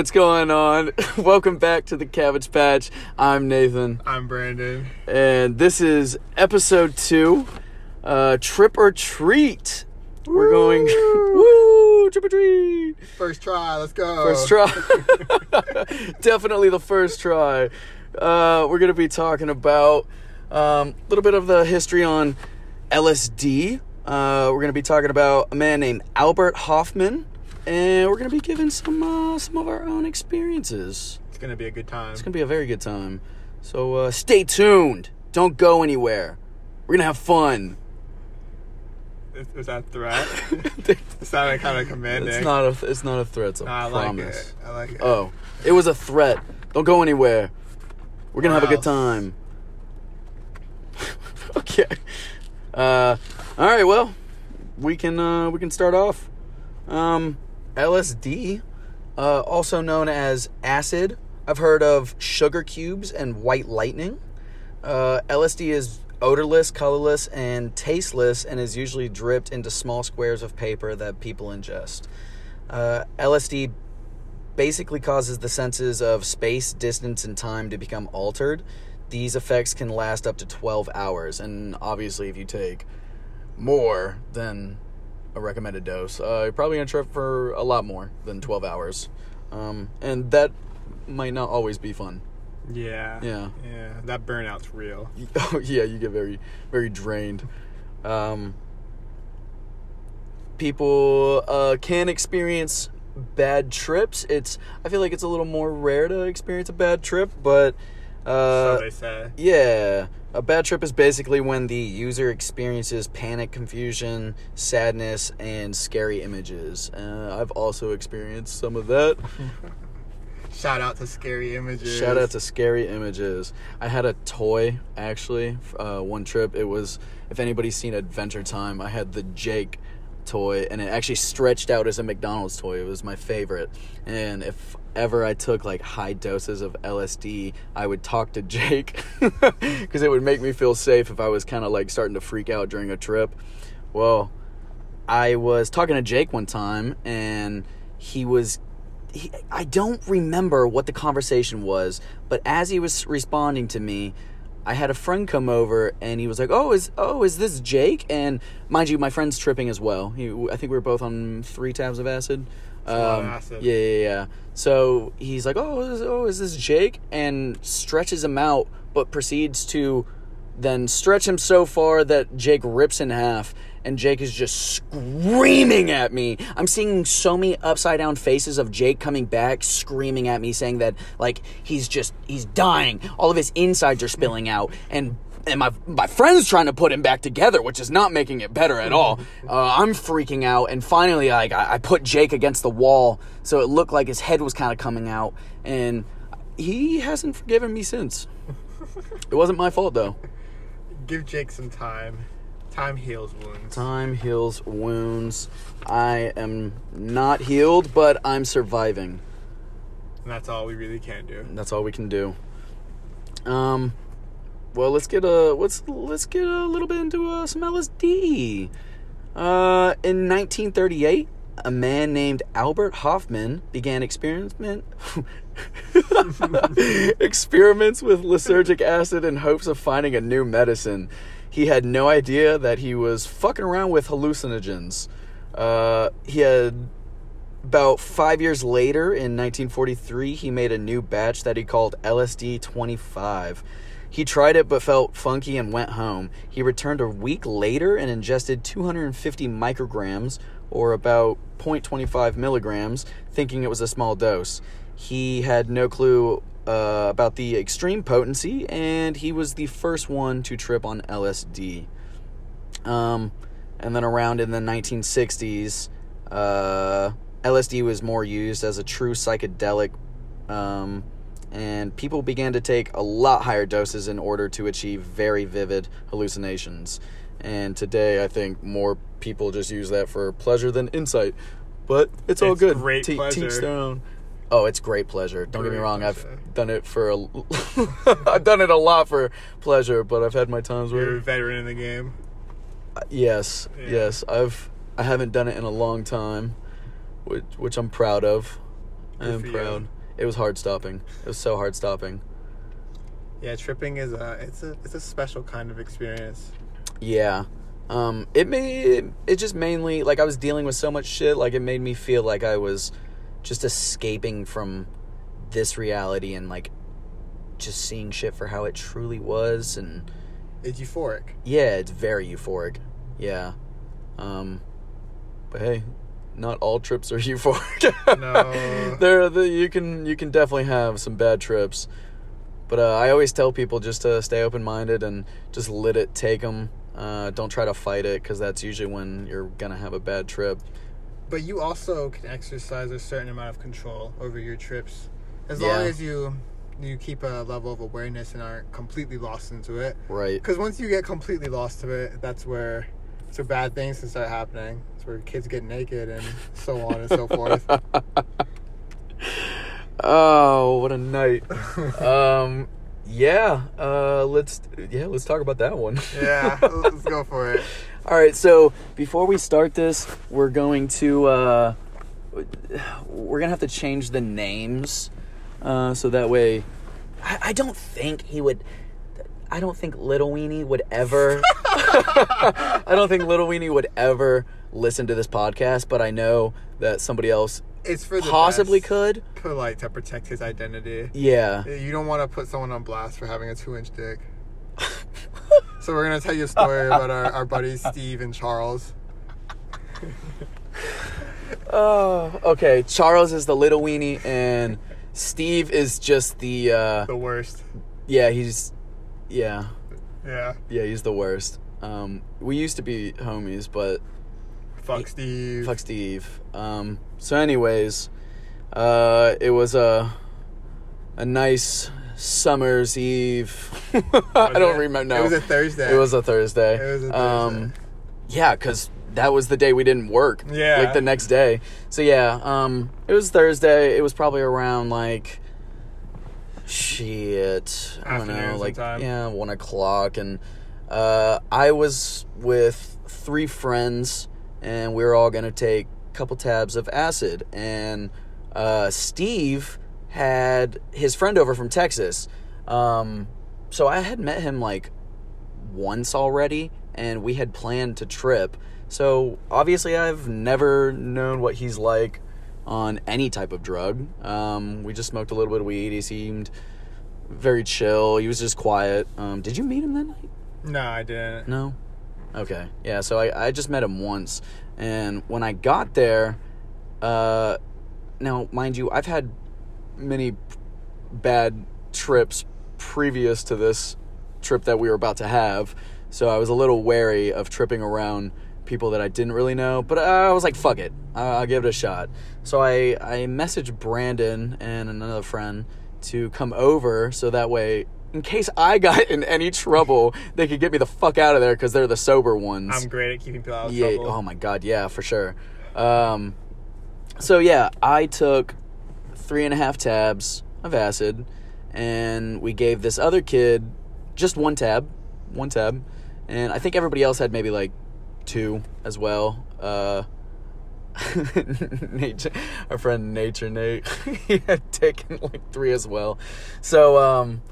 what's going on? Welcome back to the Cabbage Patch. I'm Nathan, I'm Brandon. and this is episode two, uh, Trip or Treat. We're going, woo, trip or treat. First try, let's go. First try. Definitely the first try. Uh, we're going to be talking about um, a little bit of the history on LSD. Uh, we're going to be talking about a man named Albert Hofmann, and we're to be giving some uh, some of our own experiences. It's gonna be a good time. It's to be a very good time. So uh, stay tuned. Don't go anywhere. We're to have fun. Is, is that a threat? it's not a kind of commanding. It's not a it's not a threat. It's a I like promise. it. I like it. Oh, it was a threat. Don't go anywhere. We're gonna have a good time. okay. Uh, all right. Well, we can uh, we can start off. Um, LSD, uh, also known as acid. I've heard of sugar cubes and white lightning. Uh, LSD is odorless, colorless, and tasteless, and is usually dripped into small squares of paper that people ingest. Uh, LSD basically causes the senses of space, distance, and time to become altered. These effects can last up to 12 hours, and obviously, if you take more than a recommended dose, uh, you're probably gonna trip for a lot more than 12 hours. Um, and that might not always be fun. Yeah. Yeah. Yeah. That burnout's real. Oh yeah, you get very very drained. Um, people uh, can experience bad trips. It's I feel like it's a little more rare to experience a bad trip, but uh, so they say. yeah, a bad trip is basically when the user experiences panic, confusion, sadness, and scary images. Uh, I've also experienced some of that. Shout out to scary images. Shout out to Scary Images. I had a toy actually. Uh, one trip, it was if anybody's seen Adventure Time, I had the Jake toy, and it actually stretched out as a McDonald's toy. It was my favorite. And if ever I took like high doses of LSD, I would talk to Jake because it would make me feel safe if I was kind of like starting to freak out during a trip. Well, I was talking to Jake one time, and he was. He, I don't remember what the conversation was, but as he was responding to me, I had a friend come over, and he was like, "Oh, is oh is this Jake?" And mind you, my friend's tripping as well. He, I think we were both on three tabs of acid. A lot of Um. Yeah, yeah, yeah. So he's like, "Oh, is, oh, is this Jake?" And stretches him out, but proceeds to then stretch him so far that Jake rips in half, and Jake is just screaming at me. I'm seeing so many upside down faces of Jake coming back, screaming at me, saying that like he's just he's dying. All of his insides are spilling out, and and my my friend's trying to put him back together, which is not making it better at all. Uh, I'm freaking out, and finally, like I, I put Jake against the wall, so it looked like his head was kind of coming out, and he hasn't forgiven me since. It wasn't my fault though. Give Jake some time. Time heals wounds. Time heals wounds. I am not healed, but I'm surviving. And that's all we really can do. That's all we can do. Um, well, let's get a let's let's get a little bit into uh, some LSD. Uh, in 1938, a man named Albert Hofmann began experiment experiments with lysergic acid in hopes of finding a new medicine. He had no idea that he was fucking around with hallucinogens. Uh, he had about five years later, in 1943, he made a new batch that he called LSD 25. He tried it but felt funky and went home. He returned a week later and ingested 250 micrograms, or about 0.25 milligrams, thinking it was a small dose. He had no clue uh, about the extreme potency, and he was the first one to trip on LSD. Um, and then around in the 1960s, uh, LSD was more used as a true psychedelic, um, and people began to take a lot higher doses in order to achieve very vivid hallucinations. And today, I think more people just use that for pleasure than insight. But it's all good. great Te- pleasure. teach their own. Oh, it's great pleasure. Don't get me wrong. pleasure. I've done it for a, I've done it a lot for pleasure, but I've had my times where You're a veteran in the game. Uh, yes, Yeah. yes. I've I haven't done it in a long time, which which I'm proud of. I am proud. you. It was hard stopping. It was so hard stopping. Yeah, tripping is a it's a it's a special kind of experience. Yeah. Um, it made it just mainly like I was dealing with so much shit. Like it made me feel like I was just escaping from this reality and like just seeing shit for how it truly was. And It's euphoric. yeah, it's very euphoric. Yeah. Um, but hey, not all trips are euphoric. No. there, the, you can you can definitely have some bad trips. But uh, I always tell people just to stay open minded and just let it take them. Uh, don't try to fight it because that's usually when you're gonna have a bad trip. But you also can exercise a certain amount of control over your trips, as Yeah. long as you you keep a level of awareness and aren't completely lost into it. Right. Because once you get completely lost to it, that's where so bad things can start happening. It's where kids get naked and so on and so forth. Oh, what a night. um, yeah. Uh, let's yeah, let's talk about that one. yeah, let's go for it. All right, so before we start this, we're going to uh, we're gonna have to change the names, uh, so that way, I, I don't think he would. I don't think Little Weenie would ever. I don't think Little Weenie would ever listen to this podcast, but I know that somebody else It's for possibly could. for like to protect his identity. Yeah. You don't want to put someone on blast for having a two-inch dick. So we're gonna tell you a story about our, our buddies Steve and Charles. Oh, okay. Charles is the little weenie, and Steve is just the. Uh, The worst. yeah, he's. Yeah, Yeah. yeah, he's the worst. Um, we used to be homies, but Fuck Steve. fuck Steve. Um, so, anyways, uh, it was a a nice summer's eve. I don't it? remember. It was a Thursday. It was a Thursday. It was a Um, yeah, because that was the day we didn't work. Yeah. Like the next day. So yeah, um, it was Thursday. It was probably around like shit. I don't know, like sometime. yeah, one o'clock, and uh, I was with three friends, and we were all gonna take a couple tabs of acid, and uh, Steve had his friend over from Texas. Um, so I had met him like once already and we had planned to trip. So obviously I've never known what he's like on any type of drug. Um, we just smoked a little bit of weed. He seemed very chill. He was just quiet. Um, did you meet him that night? No, I didn't. No. Okay. Yeah. So I, I just met him once, and when I got there, uh, now mind you, I've had many bad trips previous to this trip that we were about to have, so I was a little wary of tripping around people that I didn't really know. But I was like, "Fuck it, I'll give it a shot." So I I messaged Brandon and another friend to come over, so that way. In case I got in any trouble, they could get me the fuck out of there because they're the sober ones. I'm great at keeping people out of Yeah. trouble. Oh my god. Yeah, for sure. Um, so yeah, I took three and a half tabs of acid, and we gave this other kid just one tab, one tab, and I think everybody else had maybe like two as well. Uh, nature, our friend Nature Nate, he had taken like three as well. So um,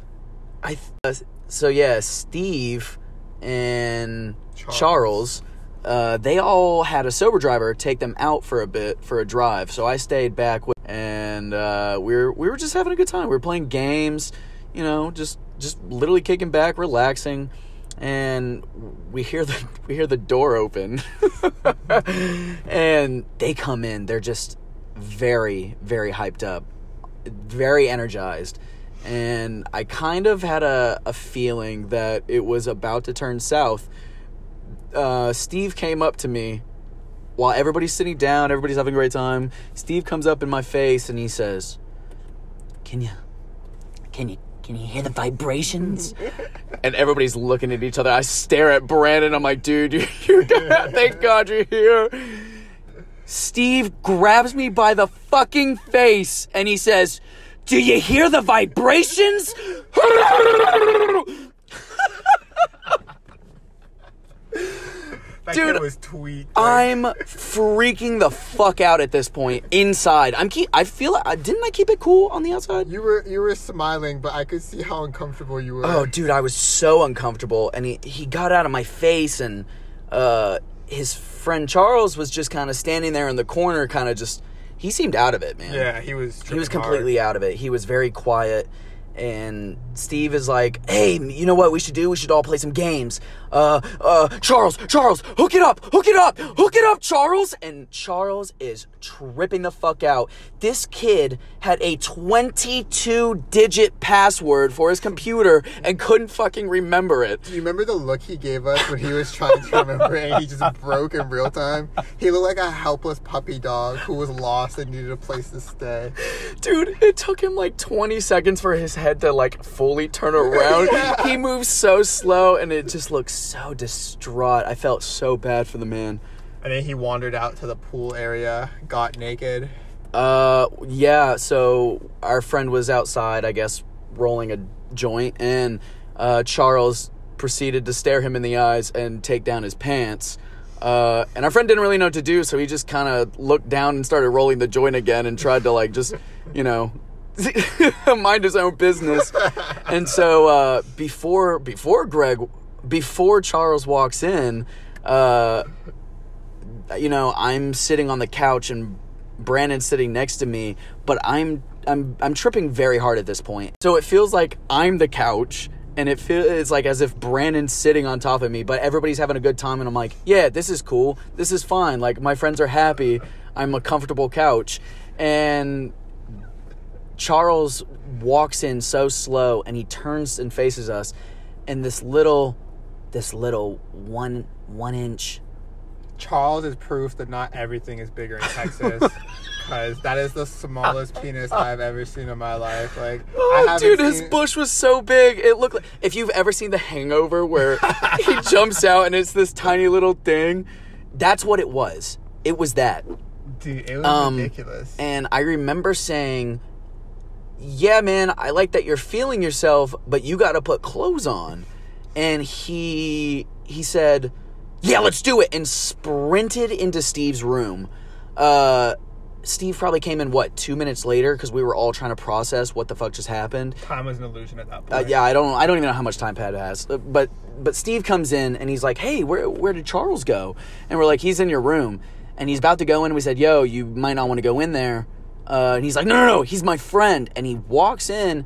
I th- uh, so yeah, Steve and Charles. Charles, uh, they all had a sober driver take them out for a bit for a drive. So I stayed back with, and uh, we were we were just having a good time. We were playing games, you know, just just literally kicking back, relaxing. And we hear the we hear the door open, and they come in. They're just very very hyped up, very energized and I kind of had a, a feeling that it was about to turn south. Uh, Steve came up to me while everybody's sitting down, everybody's having a great time. Steve comes up in my face and he says, "Can you, can you, can you hear the vibrations?" and everybody's looking at each other. I stare at Brandon. I'm like, "Dude, you're, you're thank God you're here." Steve grabs me by the fucking face and he says, Do you hear the vibrations? Dude, was. I'm freaking the fuck out at this point. Inside, I'm keep. I feel. I didn't I keep it cool on the outside? You were you were smiling, but I could see how uncomfortable you were. Oh, dude, I was so uncomfortable, and he he got out of my face, and uh, his friend Charles was just kind of standing there in the corner, kind of just. He seemed out of it, man. Yeah, he was. he was tripping hard. completely out of it. He was very quiet. And Steve is like, "Hey, you know what we should do? We should all play some games. Uh, uh, Charles, Charles, hook it up, hook it up, hook it up, Charles." And Charles is tripping the fuck out. This kid had a 22-digit password for his computer and couldn't fucking remember it. Do you remember the look he gave us when he was trying to remember it and he just broke in real time? He looked like a helpless puppy dog who was lost and needed a place to stay. Dude, it took him like 20 seconds for his head to like fully turn around. He moves so slow and it just looks so distraught. I felt so bad for the man. And then he wandered out to the pool area, got naked. Uh yeah, so our friend was outside, I guess, rolling a joint and uh Charles proceeded to stare him in the eyes and take down his pants. Uh, and our friend didn't really know what to do, so he just kind of looked down and started rolling the joint again and tried to like just, you know, mind his own business. And so uh, before before Greg, before Charles walks in, uh, you know, I'm sitting on the couch and Brandon's sitting next to me, but I'm I'm I'm tripping very hard at this point. So it feels like I'm the couch and it feels it's like as if Brandon's sitting on top of me, but everybody's having a good time and I'm like, "Yeah, this is cool. This is fine. Like my friends are happy. I'm a comfortable couch." And Charles walks in so slow and he turns and faces us and this little this little one one inch Charles is proof that not everything is bigger in Texas. Because that is the smallest penis I've ever seen in my life. Like, Oh, dude, his seen- bush was so big. It looked like if you've ever seen The Hangover, where he jumps out and it's this tiny little thing. That's what it was. It was that. Dude, it was Um, ridiculous. And I remember saying, "Yeah, man, I like that you're feeling yourself, but you got to put clothes on." And he he said, "Yeah, let's do it," and sprinted into Steve's room. Uh, Steve probably came in what two minutes later because we were all trying to process what the fuck just happened. Time was an illusion at that Uh, point. yeah, I don't. I don't even know how much time Pat has. Uh, But but Steve comes in and he's like, "Hey, where where did Charles go?" And we're like, "He's in your room." And he's about to go in. We said, "Yo, you might not want to go in there." Uh, and he's like, "No, no, no, he's my friend." And he walks in,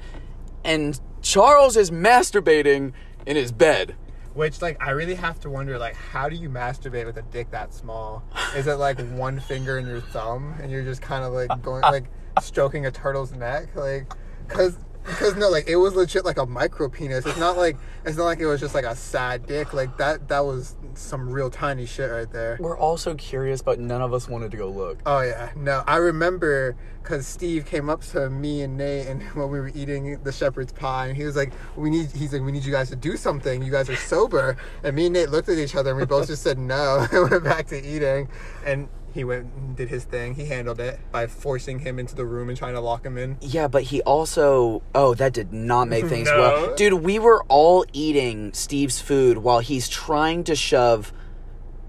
and Charles is masturbating in his bed. Which, like, I really have to wonder, like, how do you masturbate with a dick that small? Is it like one finger in your thumb, and you're just kind of like going, like, stroking a turtle's neck, like, cause, because no, like, it was legit like a micro penis. It's not like it's not like it was just like a sad dick. Like that, that was some real tiny shit right there. We're all so curious, but none of us wanted to go look. Oh yeah, no, I remember because Steve came up to me and Nate, and when we were eating the shepherd's pie, and he was like, "We need," he's like, "We need you guys to do something. You guys are sober." And me and Nate looked at each other, and we both just said no, and went back to eating. And he went and did his thing. He handled it by forcing him into the room and trying to lock him in. Yeah, but he also. Oh, that did not make things No. well. Dude, we were all eating Steve's food while he's trying to shove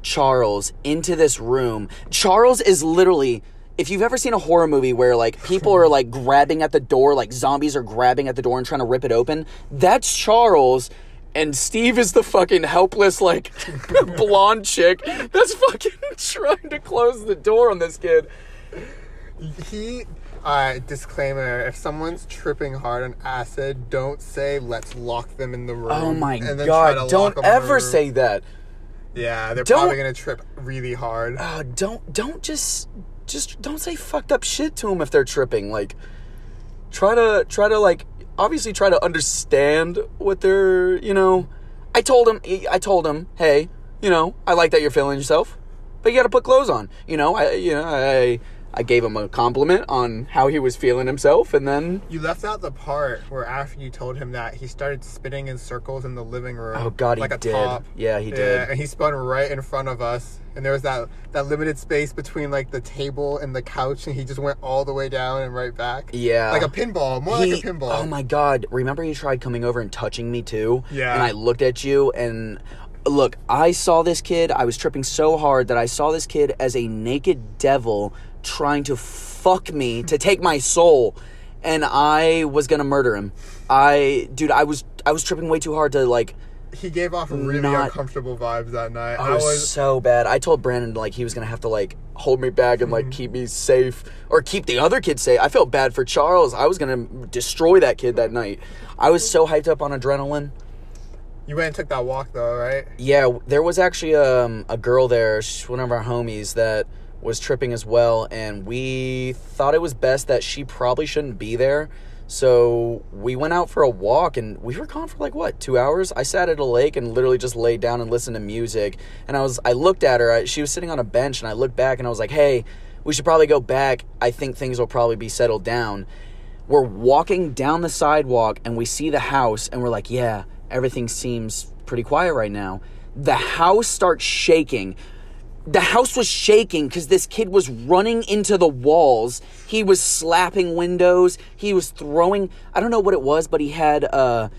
Charles into this room. Charles is literally. If you've ever seen a horror movie where like people are like grabbing at the door, like zombies are grabbing at the door and trying to rip it open, that's Charles. And Steve is the fucking helpless, like blonde chick that's fucking trying to close the door on this kid. He. Uh, disclaimer: If someone's tripping hard on acid, don't say "Let's lock them in the room." Oh my and then try to god! Don't ever say that. Yeah, they're Don't- probably gonna trip really hard. uh, don't don't just just don't say fucked up shit to them if they're tripping. Like, try to try to like obviously try to understand what they're you know. I told him I told him hey you know I like that you're feeling yourself, but you got to put clothes on. You know I you know I I gave him a compliment on how he was feeling himself, and then You left out the part where after you told him that he started spinning in circles in the living room. Oh, God, he a did. top. Yeah, he did. Yeah, and he spun right in front of us. And there was that that limited space between like the table and the couch, and he just went all the way down and right back. Yeah. like a pinball, more He- like a pinball. Oh my god! Remember he tried coming over and touching me too. Yeah. And I looked at you, and look, I saw this kid. I was tripping so hard that I saw this kid as a naked devil trying to fuck me to take my soul, and I was gonna murder him. I, dude, I was I was tripping way too hard to like. He gave off really Not- uncomfortable vibes that night. I was so bad. I told Brandon like he was gonna have to like hold me back and like keep me safe or keep the other kids safe. I felt bad for Charles. I was gonna destroy that kid that night. I was so hyped up on adrenaline. You went and took that walk though, right? Yeah, there was actually um, a girl there, she's one of our homies that was tripping as well, and we thought it was best that she probably shouldn't be there. So we went out for a walk, and we were gone for like what two hours. I sat at a lake and literally just laid down and listened to music. And I was, I looked at her. I, she was sitting on a bench, and I looked back, and I was like, "Hey, we should probably go back. I think things will probably be settled down." We're walking down the sidewalk, and we see the house, and we're like, "Yeah." everything seems pretty quiet right now. The house starts shaking. The house was shaking because this kid was running into the walls. He was slapping windows. He was throwing, I don't know what it was, but he had uh,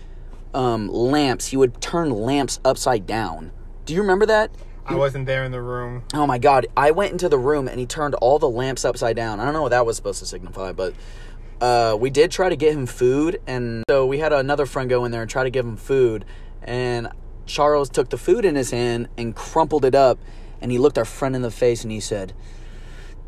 um, lamps. He would turn lamps upside down. Do you remember that? I wasn't there in the room. Oh my god. I went into the room and he turned all the lamps upside down. I don't know what that was supposed to signify, but uh, we did try to get him food. And so we had another friend go in there and try to give him food. And Charles took the food in his hand and crumpled it up. And he looked our friend in the face and he said,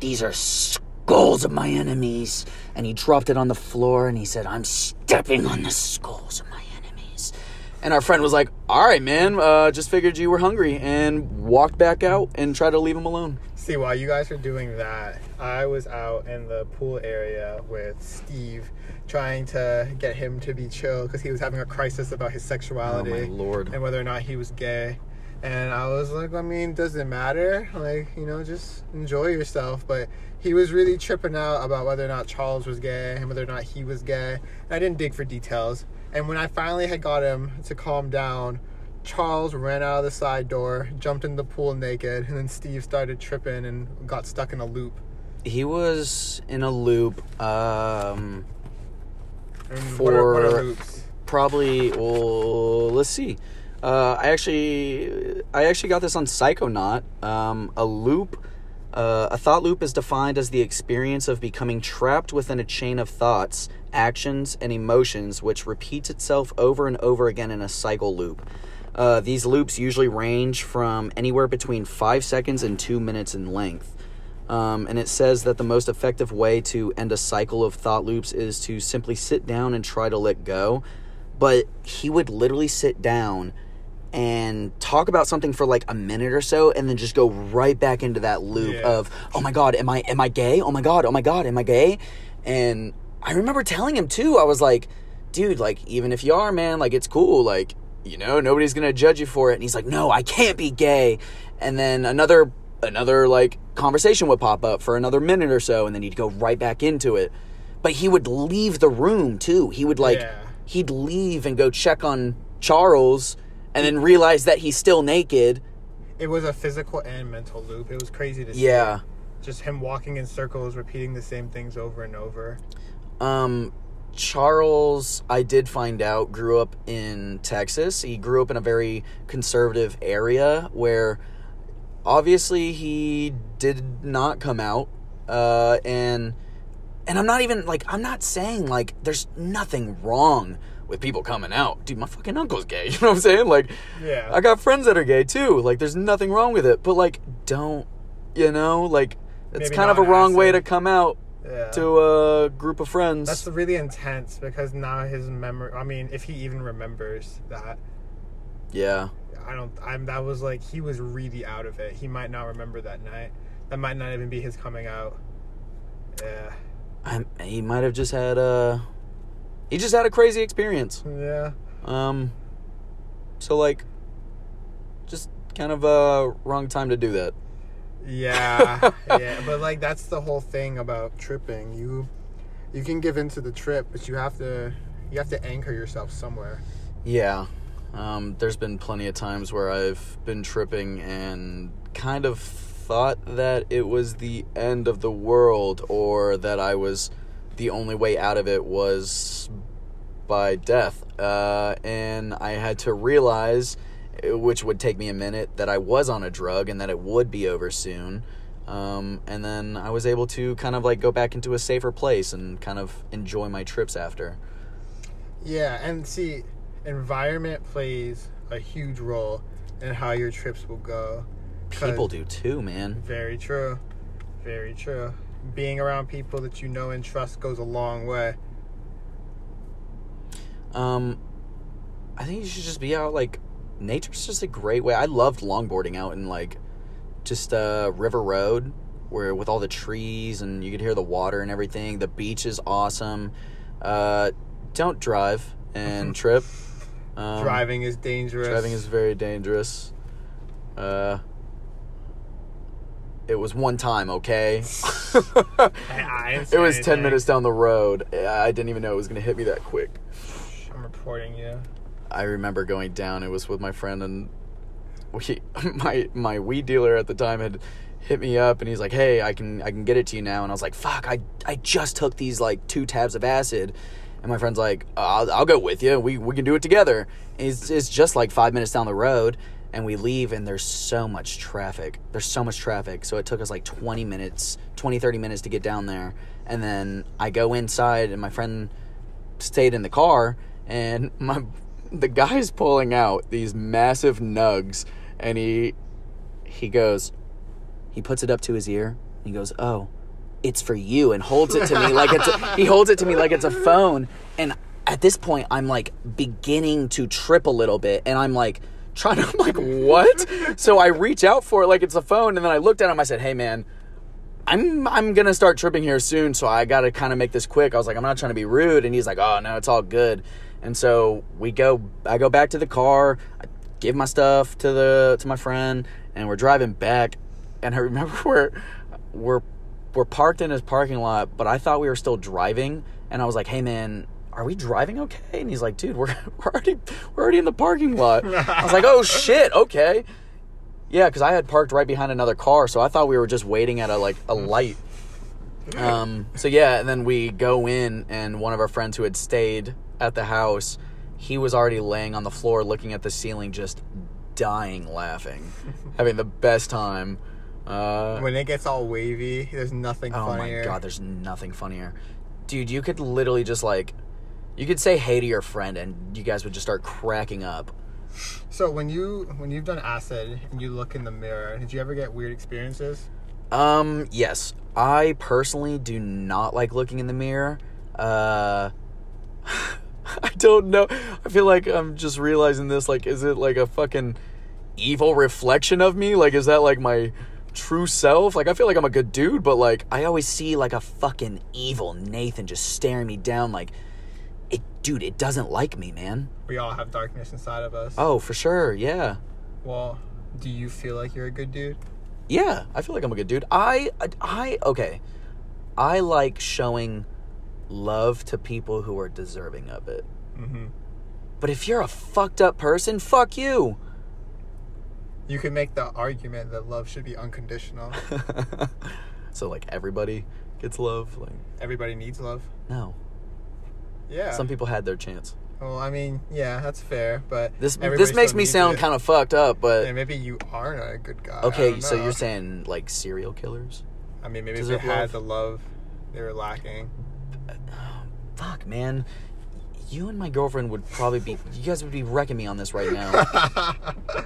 These are skulls of my enemies. And he dropped it on the floor and he said, I'm stepping on the skulls of my enemies. And our friend was like, All right, man, uh, just figured you were hungry. And walked back out and tried to leave him alone. See, while you guys were doing that, I was out in the pool area with Steve, trying to get him to be chill because he was having a crisis about his sexuality Oh, lord. and whether or not he was gay. And I was like, I mean, does it matter? Like, you know, just enjoy yourself. But he was really tripping out about whether or not Charles was gay and whether or not he was gay. And I didn't dig for details. And when I finally had got him to calm down, Charles ran out of the side door, jumped in the pool naked, and then Steve started tripping and got stuck in a loop. He was in a loop. Um, And what, are, what are For- loops? probably. Well, let's see. Uh, I actually, I actually got this on Psychonaut. Um, a loop, uh, a thought loop is defined as the experience of becoming trapped within a chain of thoughts, actions, and emotions, which repeats itself over and over again in a cycle loop. Uh, these loops usually range from anywhere between five seconds and two minutes in length. Um, and it says that the most effective way to end a cycle of thought loops is to simply sit down and try to let go. But he would literally sit down and talk about something for like a minute or so and then just go right back into that loop Yeah. of oh my god am i am i gay? Oh my god oh my god am i gay? And i remember telling him too i was like dude like even if you are man like it's cool like you know nobody's gonna judge you for it. And he's like no i can't be gay. And then another another like conversation would pop up for another minute or so and then he'd go right back into it. But he would leave the room too. He would like Yeah. he'd leave and go check on charles and then realize that he's still naked It was a physical and mental loop. It was crazy to see. yeah Just him walking in circles, repeating the same things over and over. Um, Charles, I did find out, grew up in Texas. He grew up in a very conservative area where obviously he did not come out. Uh, and and I'm not even like I'm not saying like there's nothing wrong with people coming out. Dude, my fucking uncle's gay. You know what I'm saying? Like Yeah. I got friends that are gay too. Like there's nothing wrong with it. But like don't, you know, like it's Maybe kind of a wrong way to come out yeah. to a group of friends. That's really intense because now his memory. I mean, if he even remembers that, yeah. I don't. I'm. That was like he was really out of it. He might not remember that night. That might not even be his coming out. Yeah. I, he might have just had a he just had a crazy experience. Yeah. Um so like just kind of a wrong time to do that. Yeah. yeah. But like that's the whole thing about tripping. You you can give into the trip, but you have to you have to anchor yourself somewhere. Yeah. Um there's been plenty of times where I've been tripping and kind of thought that it was the end of the world or that I was the only way out of it was by death. Uh, and I had to realize eh, which would take me a minute, that I was on a drug and that it would be over soon. Um, and then I was able to kind of like go back into a safer place and kind of enjoy my trips after. Yeah, and see, environment plays a huge role in how your trips will go. People do too, man. Very true. Very true. Being around people that you know and trust goes a long way. Um, I think you should just be out. Like, nature's just a great way. I loved longboarding out in like just uh, River Road, where with all the trees and you could hear the water and everything. The beach is awesome. Uh, don't drive and trip. Um, driving is dangerous. Driving is very dangerous. Uh, it was one time, okay. I- I didn't say it was ten anything. minutes down the road. I didn't even know it was gonna hit me that quick. I'm reporting you. I remember going down. It was with my friend and we, my my weed dealer at the time had hit me up and he's like, "Hey, I can I can get it to you now." And I was like, "Fuck, I I just took these like two tabs of acid." And my friend's like, uh, "I'll, I'll go with you. We we can do it together." And it's it's just like 5 minutes down the road and we leave and there's so much traffic. There's so much traffic. So it took us like 20 minutes, 20 30 minutes to get down there. And then I go inside and my friend stayed in the car and my the guy's pulling out these massive nugs and he he goes he puts it up to his ear and he goes oh it's for you and holds it to me like it's a, he holds it to me like it's a phone and at this point i'm like beginning to trip a little bit and i'm like trying to I'm like what so i reach out for it like it's a phone and then i looked at him i said hey man I'm I'm gonna start tripping here soon, so I gotta kind of make this quick. I was like, I'm not trying to be rude, and he's like, Oh no, it's all good. And so we go. I go back to the car, I give my stuff to the to my friend, and we're driving back. And I remember we're we're we're parked in his parking lot, but I thought we were still driving, and I was like, Hey man. Are we driving okay? And he's like, dude, we're, we're already we're already in the parking lot. I was like, oh shit, okay. Yeah, because I had parked right behind another car, so I thought we were just waiting at a like a light. Um, so yeah, and then we go in, and one of our friends who had stayed at the house, he was already laying on the floor, looking at the ceiling, just dying laughing, having the best time. Uh, When it gets all wavy, there's nothing oh funnier. my god, there's nothing funnier, dude. You could literally just like, you could say hey to your friend, and you guys would just start cracking up. So when you when you've done acid and you look in the mirror, did you ever get weird experiences? Um, yes. I personally do not like looking in the mirror. Uh I don't know. I feel like I'm just realizing this like is it like a fucking evil reflection of me? Like is that like my true self? Like I feel like I'm a good dude, but like I always see like a fucking evil Nathan just staring me down like it dude, it doesn't like me, man. We all have darkness inside of us. Oh, for sure. Yeah. Well, do you feel like you're a good dude? Yeah, I feel like I'm a good dude. I, I, okay. I like showing love to people who are deserving of it. Mm-hmm. But if you're a fucked up person, fuck you. You can make the argument that love should be unconditional. so like everybody gets love. Like Everybody needs love. no, Yeah. some people had their chance. well, I mean, yeah, that's fair, but This this makes me sound kind of fucked up, but And maybe you aren't a good guy. Okay. So you're saying like serial killers? I mean, maybe if they had love? the love they were lacking. Fuck, man. You and my girlfriend would probably be. You guys would be wrecking me on this right now.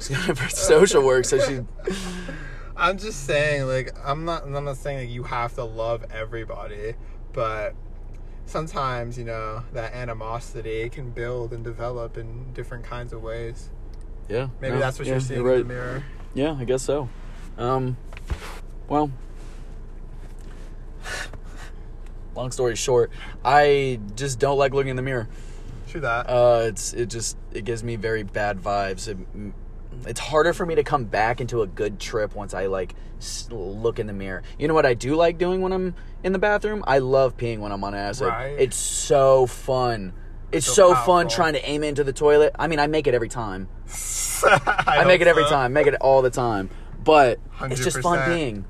She's going for social work, so she. I'm just saying, like, I'm not. I'm not saying that you have to love everybody, but sometimes, you know, that animosity can build and develop in different kinds of ways. Yeah. Maybe no, that's what yeah, you're seeing right. in the mirror. Yeah, I guess so. Um, well, long story short, I just don't like looking in the mirror. True that. Uh, it's it just it gives me very bad vibes. It, it's harder for me to come back into a good trip once I like look in the mirror. You know what I do like doing when I'm in the bathroom? I love peeing when I'm on acid. Right. It's so fun. It's So fun trying to aim into the toilet. I mean, I make it every time. I, I make it every so. time. Make it all the time. But it's just fun peeing.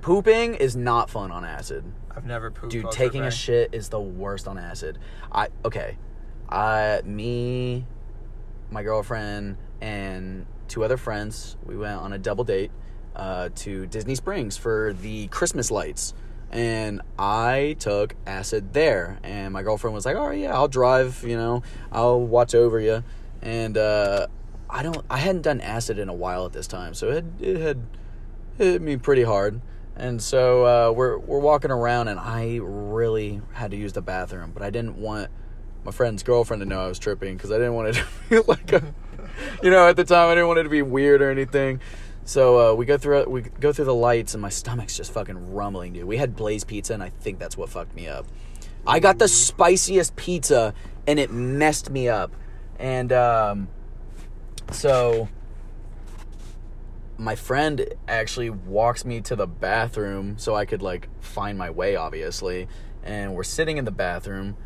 Pooping is not fun on acid. I've never pooped. Dude, taking a shit is the worst on acid. I okay. I me my girlfriend and two other friends. We went on a double date uh, to Disney Springs for the Christmas lights, and I took acid there. And my girlfriend was like, "Oh yeah, I'll drive. You know, I'll watch over you." And uh, I don't. I hadn't done acid in a while at this time, so it it had hit me pretty hard. And so uh, we're we're walking around, and I really had to use the bathroom, but I didn't want my friend's girlfriend to know I was tripping because I didn't want it to feel like a, you know, at the time I didn't want it to be weird or anything. So uh, we go through we go through the lights, and my stomach's just fucking rumbling, dude. We had Blaze Pizza, and I think that's what fucked me up. I got the spiciest pizza, and it messed me up. And um, so my friend actually walks me to the bathroom so I could like find my way, obviously. And we're sitting in the bathroom,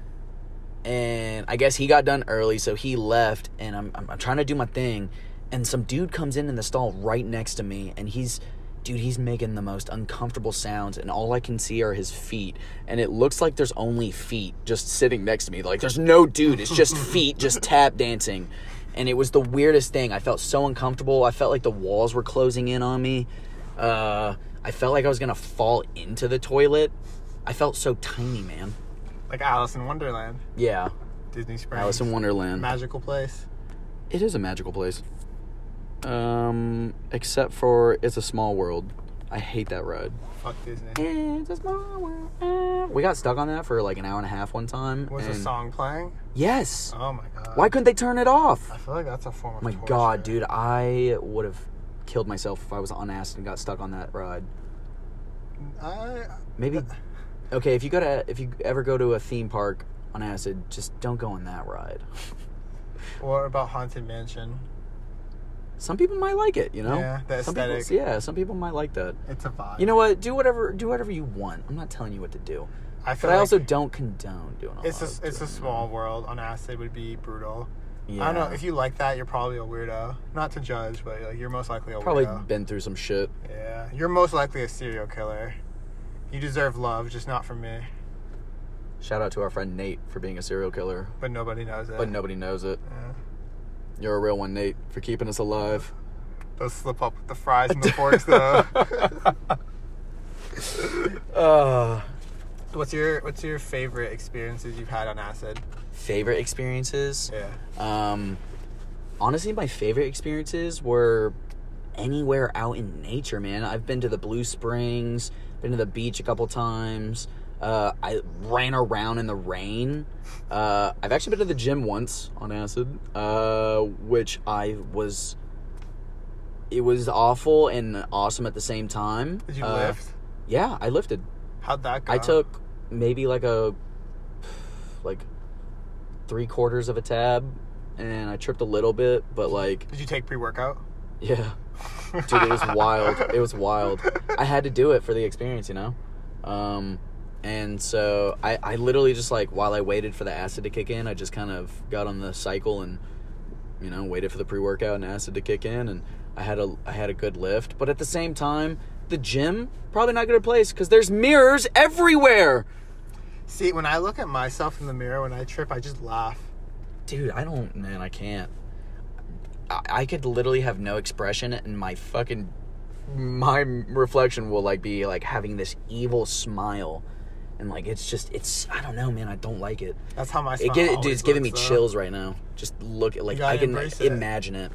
and I guess he got done early, so he left. And I'm I'm, I'm trying to do my thing, and some dude comes in in the stall right next to me, and he's. Dude, he's making the most uncomfortable sounds, and all I can see are his feet. And it looks like there's only feet just sitting next to me. Like, there's no dude, it's just feet just tap dancing and it was the weirdest thing. I felt so uncomfortable. I felt like the walls were closing in on me. Uh, I felt like I was gonna fall into the toilet. I felt so tiny, man. Like Alice in Wonderland, Yeah, Disney Springs. Alice in Wonderland. Magical place. it is a magical place. Um, except for it's a small world. I hate that ride. Fuck Disney. It's a small world. Uh, We got stuck on that for like an hour and a half one time. Was the and- song playing? Yes. Oh my god. Why couldn't they turn it off? I feel like that's a form of my torture. god, dude, I would have killed myself if I was on acid and got stuck on that ride. I, Maybe okay, if you go to if you ever go to a theme park on acid, just don't go on that ride. what about Haunted Mansion? Some people might like it, you know. Yeah, the some people, aesthetic. yeah, some people might like that. It's a vibe. You know what? Do whatever do whatever you want. I'm not telling you what to do, I feel but I also don't condone doing a it's lot a it's a small world. On acid would be brutal. that. I don't know if you like that. You're probably a weirdo. Not to judge, but like you're most likely a probably weirdo. been through some shit. Yeah, you're most likely a serial killer. You deserve love, just not from me. Shout out to our friend Nate for being a serial killer, But nobody knows it. but nobody knows it. Yeah. You're a real one, Nate, for keeping us alive. They'll slip up with the fries and the forks though. Uh, what's your What's your favorite experiences you've had on acid? favorite experiences? Yeah. Um, honestly, my favorite experiences were anywhere out in nature, man. I've been to the Blue Springs, been to the beach a couple times. Uh, I ran around in the rain. Uh, I've actually been to the gym once on acid, uh, which I was. It was awful and awesome at the same time. Did you Uh, lift? Yeah, I lifted. How'd that go? I took maybe like a like three quarters of a tab, and I tripped a little bit, but like Did you take pre workout? yeah, dude, it was wild. It was wild. I had to do it for the experience, you know. Um, and so I I literally just like while I waited for the acid to kick in, I just kind of got on the cycle and you know waited for the pre workout and acid to kick in, and I had a I had a good lift, but at the same time. The gym probably not a good place because there's mirrors everywhere. See, when I look at myself in the mirror when I trip, I just laugh. dude i don't man i can't I, I could literally have no expression and my fucking my reflection will like be like having this evil smile and like it's just it's i don't know man i don't like it That's how my it get, dude it's giving me chills right now just look at like i can it. imagine it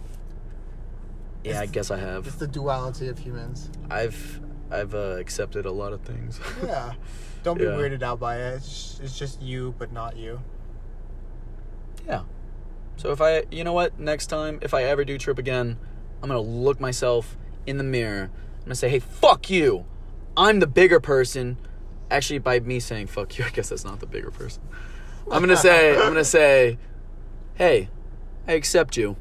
yeah i guess i have. It's the duality of humans. i've i've uh, accepted a lot of things Yeah. Don't be Yeah. weirded out by it. It's it's just you, but not you. Yeah. So if I, you know what, next time, if I ever do trip again, I'm gonna look myself in the mirror. I'm gonna say, hey, fuck you. I'm the bigger person. Actually, by me saying fuck you, I guess that's not the bigger person. I'm gonna say, I'm gonna say, hey, I accept you.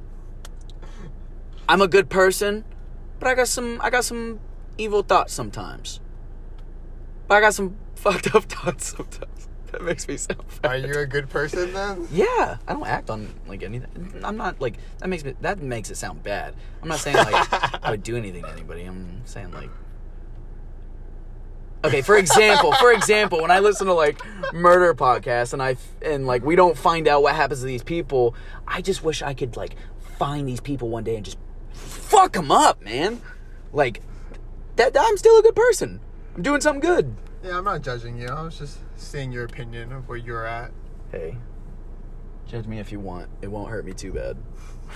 I'm a good person, but I got some, I got some evil thoughts sometimes. But I got some fucked up thoughts sometimes. That makes me sound bad. Are you a good person then? Yeah, I don't act on like anything. I'm not like that makes me that makes it sound bad. I'm not saying like I would do anything to anybody. I'm saying like Okay, for example, for example, when I listen to like murder podcasts and I and like we don't find out what happens to these people, I just wish I could like find these people one day and just fuck them up, man. Like that. I'm still a good person. I'm doing something good. Yeah, I'm not judging you. I was just seeing your opinion of where you're at. Hey, judge me if you want. It won't hurt me too bad.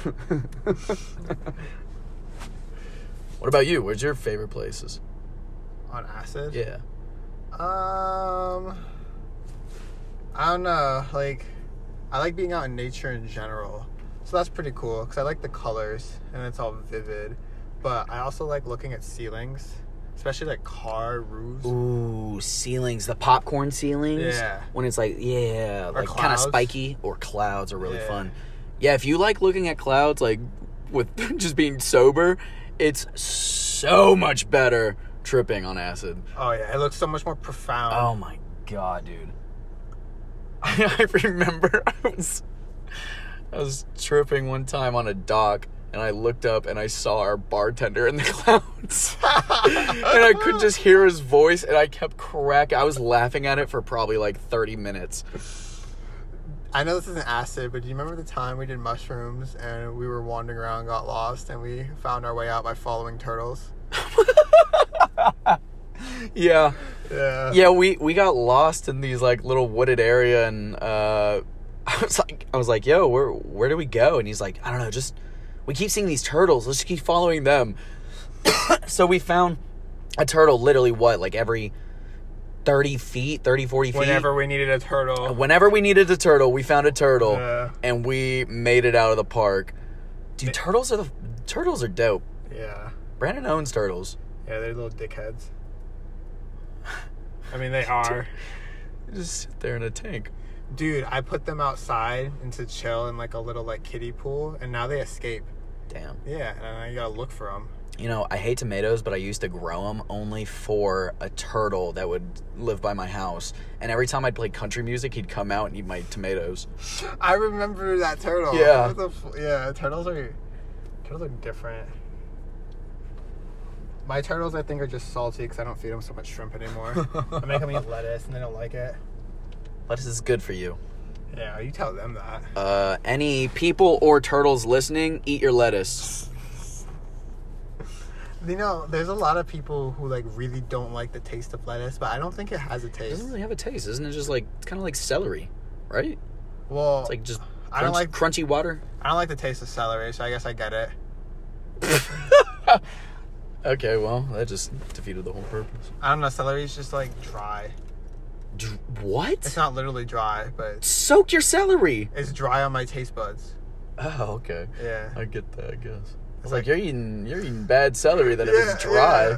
what about you? Where's your favorite places? On acid? Yeah. Um, I don't know. Like, I like being out in nature in general, so that's pretty cool because I like the colors and it's all vivid. But I also like looking at ceilings, especially like car roofs. Ooh, ceilings, the popcorn ceilings. Yeah. When it's like, yeah, like kind of spiky, or clouds are really Yeah. fun. Yeah, if you like looking at clouds, like with just being sober, it's so much better tripping on acid. Oh yeah, it looks so much more profound. Oh my god, dude. I remember I was I was tripping one time on a dock and I looked up and I saw our bartender in the clouds. and I could just hear his voice and I kept cracking. I was laughing at it for probably like 30 minutes. I know this isn't acid, but do you remember the time we did mushrooms and we were wandering around, got lost, and we found our way out by following turtles? Yeah. Yeah. Yeah, we we got lost in these like little wooded area and uh I was like I was like, "Yo, where where do we go?" And he's like, "I don't know, just we keep seeing these turtles. Let's just keep following them." so we found a turtle literally what, like every 30 feet, 30 40 feet. Whenever we needed a turtle. Whenever we needed a turtle, we found a turtle Yeah. and we made it out of the park. Dude, turtles are the turtles are dope. Yeah. Brandon owns turtles. Yeah, they're little dickheads. I mean, they are. They Just sit there in a tank. Dude, I put them outside and to chill in like a little like kiddie pool, and now they escape. Damn. Yeah, and I gotta look for them. You know, I hate tomatoes, but I used to grow them only for a turtle that would live by my house. And every time I'd play country music, he'd come out and eat my tomatoes. I remember that turtle. Yeah. F- yeah, turtles are turtles are different. My turtles, I think, are just salty because I don't feed them so much shrimp anymore. I make them eat lettuce, and they don't like it. Lettuce is good for you. Yeah, you tell them that. Uh, any people or turtles listening, eat your lettuce. You know, there's a lot of people who like really don't like the taste of lettuce, but I don't think it has a taste. It doesn't really have a taste, isn't it? Just like it's kind of like celery, right? Well, It's like just I don't like- crunchy water. I don't like the taste of celery, so I guess I get it. Okay, well that just defeated the whole purpose. I don't know. Celery's just like dry. Dr- what? It's not literally dry, but Soak your celery. it's dry on my taste buds. Oh, okay. Yeah. I get that. I guess. It's like, like- you're eating you're eating bad celery that if it's dry.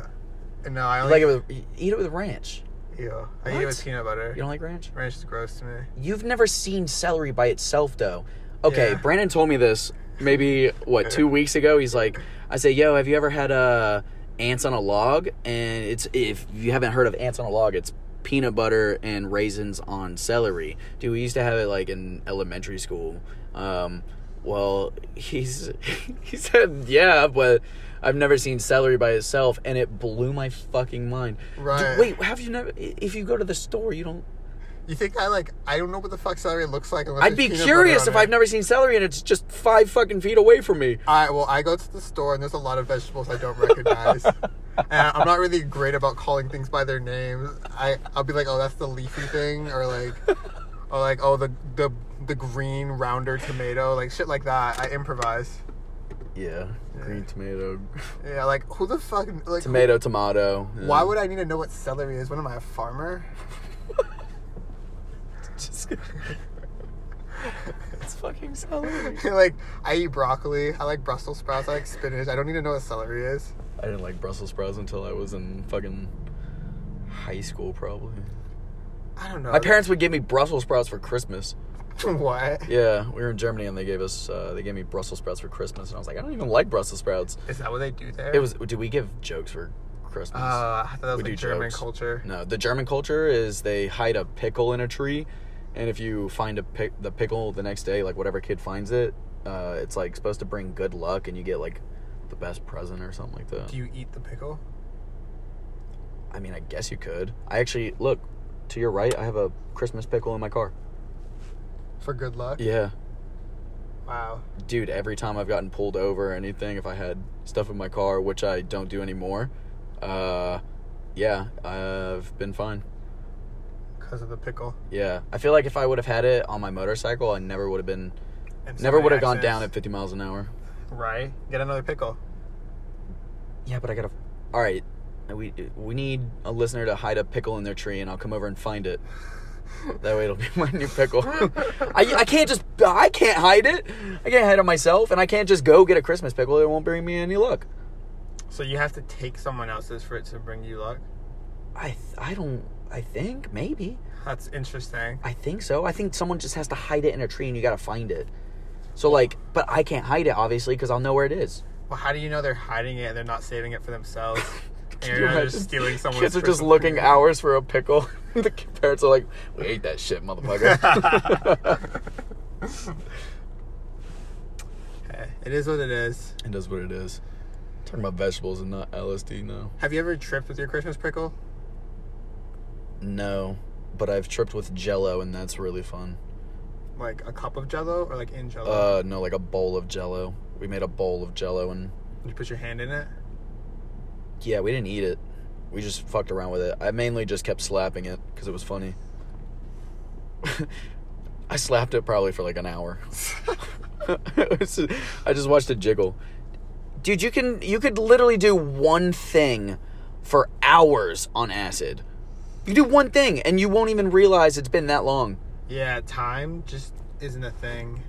yeah. No, I only like it with eat it with ranch. Ew. I eat it with peanut butter. You don't like ranch? Ranch is gross to me. You've never seen celery by itself though. Okay, Yeah. Brandon told me this maybe what two weeks ago. He's like, I say, yo, have you ever had uh, ants on a log? And it's if you haven't heard of ants on a log, it's peanut butter and raisins on celery. Dude, we used to have it like in elementary school. Um, well, he's he said, yeah, but I've never seen celery by itself, and it blew my fucking mind. Dude, Right. wait, have you never? If you go to the store, you don't. You think I like? I don't know what the fuck celery looks like. I'd be curious if I've never seen celery and it's just five fucking feet away from me. I well, I go to the store and there's a lot of vegetables I don't recognize. and I'm not really great about calling things by their names. I I'll be like, oh, that's the leafy thing, or like, or like, oh, the the the green rounder tomato, like shit like that. I improvise. Yeah, green tomato, Yeah, like who the fuck like who- tomato, tomato. yeah. why would I need to know what celery is? What am I, a farmer? Just- it's fucking celery. like I eat broccoli. I like Brussels sprouts. I like spinach. I don't need to know what celery is. I didn't like Brussels sprouts until I was in fucking high school, probably. I don't know. My parents would give me Brussels sprouts for Christmas. what? Yeah, we were in Germany and they gave us, uh, they gave me Brussels sprouts for Christmas, and I was like, I don't even like Brussels sprouts. Is that what they do there? It was. Did we give jokes for Christmas? Uh, I thought that was We like do German jokes. culture. No, the German culture is they hide a pickle in a tree, and if you find a pick, the pickle the next day, like whatever kid finds it, uh, it's like supposed to bring good luck, and you get like the best present or something like that. Do you eat the pickle? I mean, I guess you could. I actually look to your right. I have a Christmas pickle in my car. For good luck? Yeah, Wow. dude, every time I've gotten pulled over or anything, if I had stuff in my car, which I don't do anymore, uh, yeah, I've been fine. Because of the pickle. Yeah, I feel like if I would have had it on my motorcycle, I never would have been, And never would have gone down at 50 miles an hour. Right. Get another pickle. Yeah, but I gotta. All right, we we need a listener to hide a pickle in their tree, and I'll come over and find it. That way, it'll be my new pickle. I, I can't just I can't hide it. I can't hide it myself, and I can't just go get a Christmas pickle. It won't bring me any luck. So you have to take someone else's for it to bring you luck. I I don't. I think maybe. That's interesting. I think so. I think someone just has to hide it in a tree, and you gotta find it. So like, but I can't hide it obviously because I'll know where it is. Well, how do you know they're hiding it and they're not saving it for themselves? and you're you just stealing someone's Kids are just looking pickle. hours for a pickle. the parents are like, "We ate that shit, motherfucker." Hey, it is what it is. it is what it is. Talking about vegetables and not LSD. No, Have you ever tripped with your Christmas pickle? No, but I've tripped with Jello, and that's really fun. Like a cup of Jello or like in Jello? Uh, no, like a bowl of Jello. We made a bowl of Jello, and you put your hand in it. yeah, we didn't eat it. We just fucked around with it. I mainly just kept slapping it because it was funny. I slapped it probably for like an hour. It was- I just watched it jiggle. Dude, you can you could literally do one thing for hours on acid. You do one thing and you won't even realize it's been that long. Yeah, time just isn't a thing.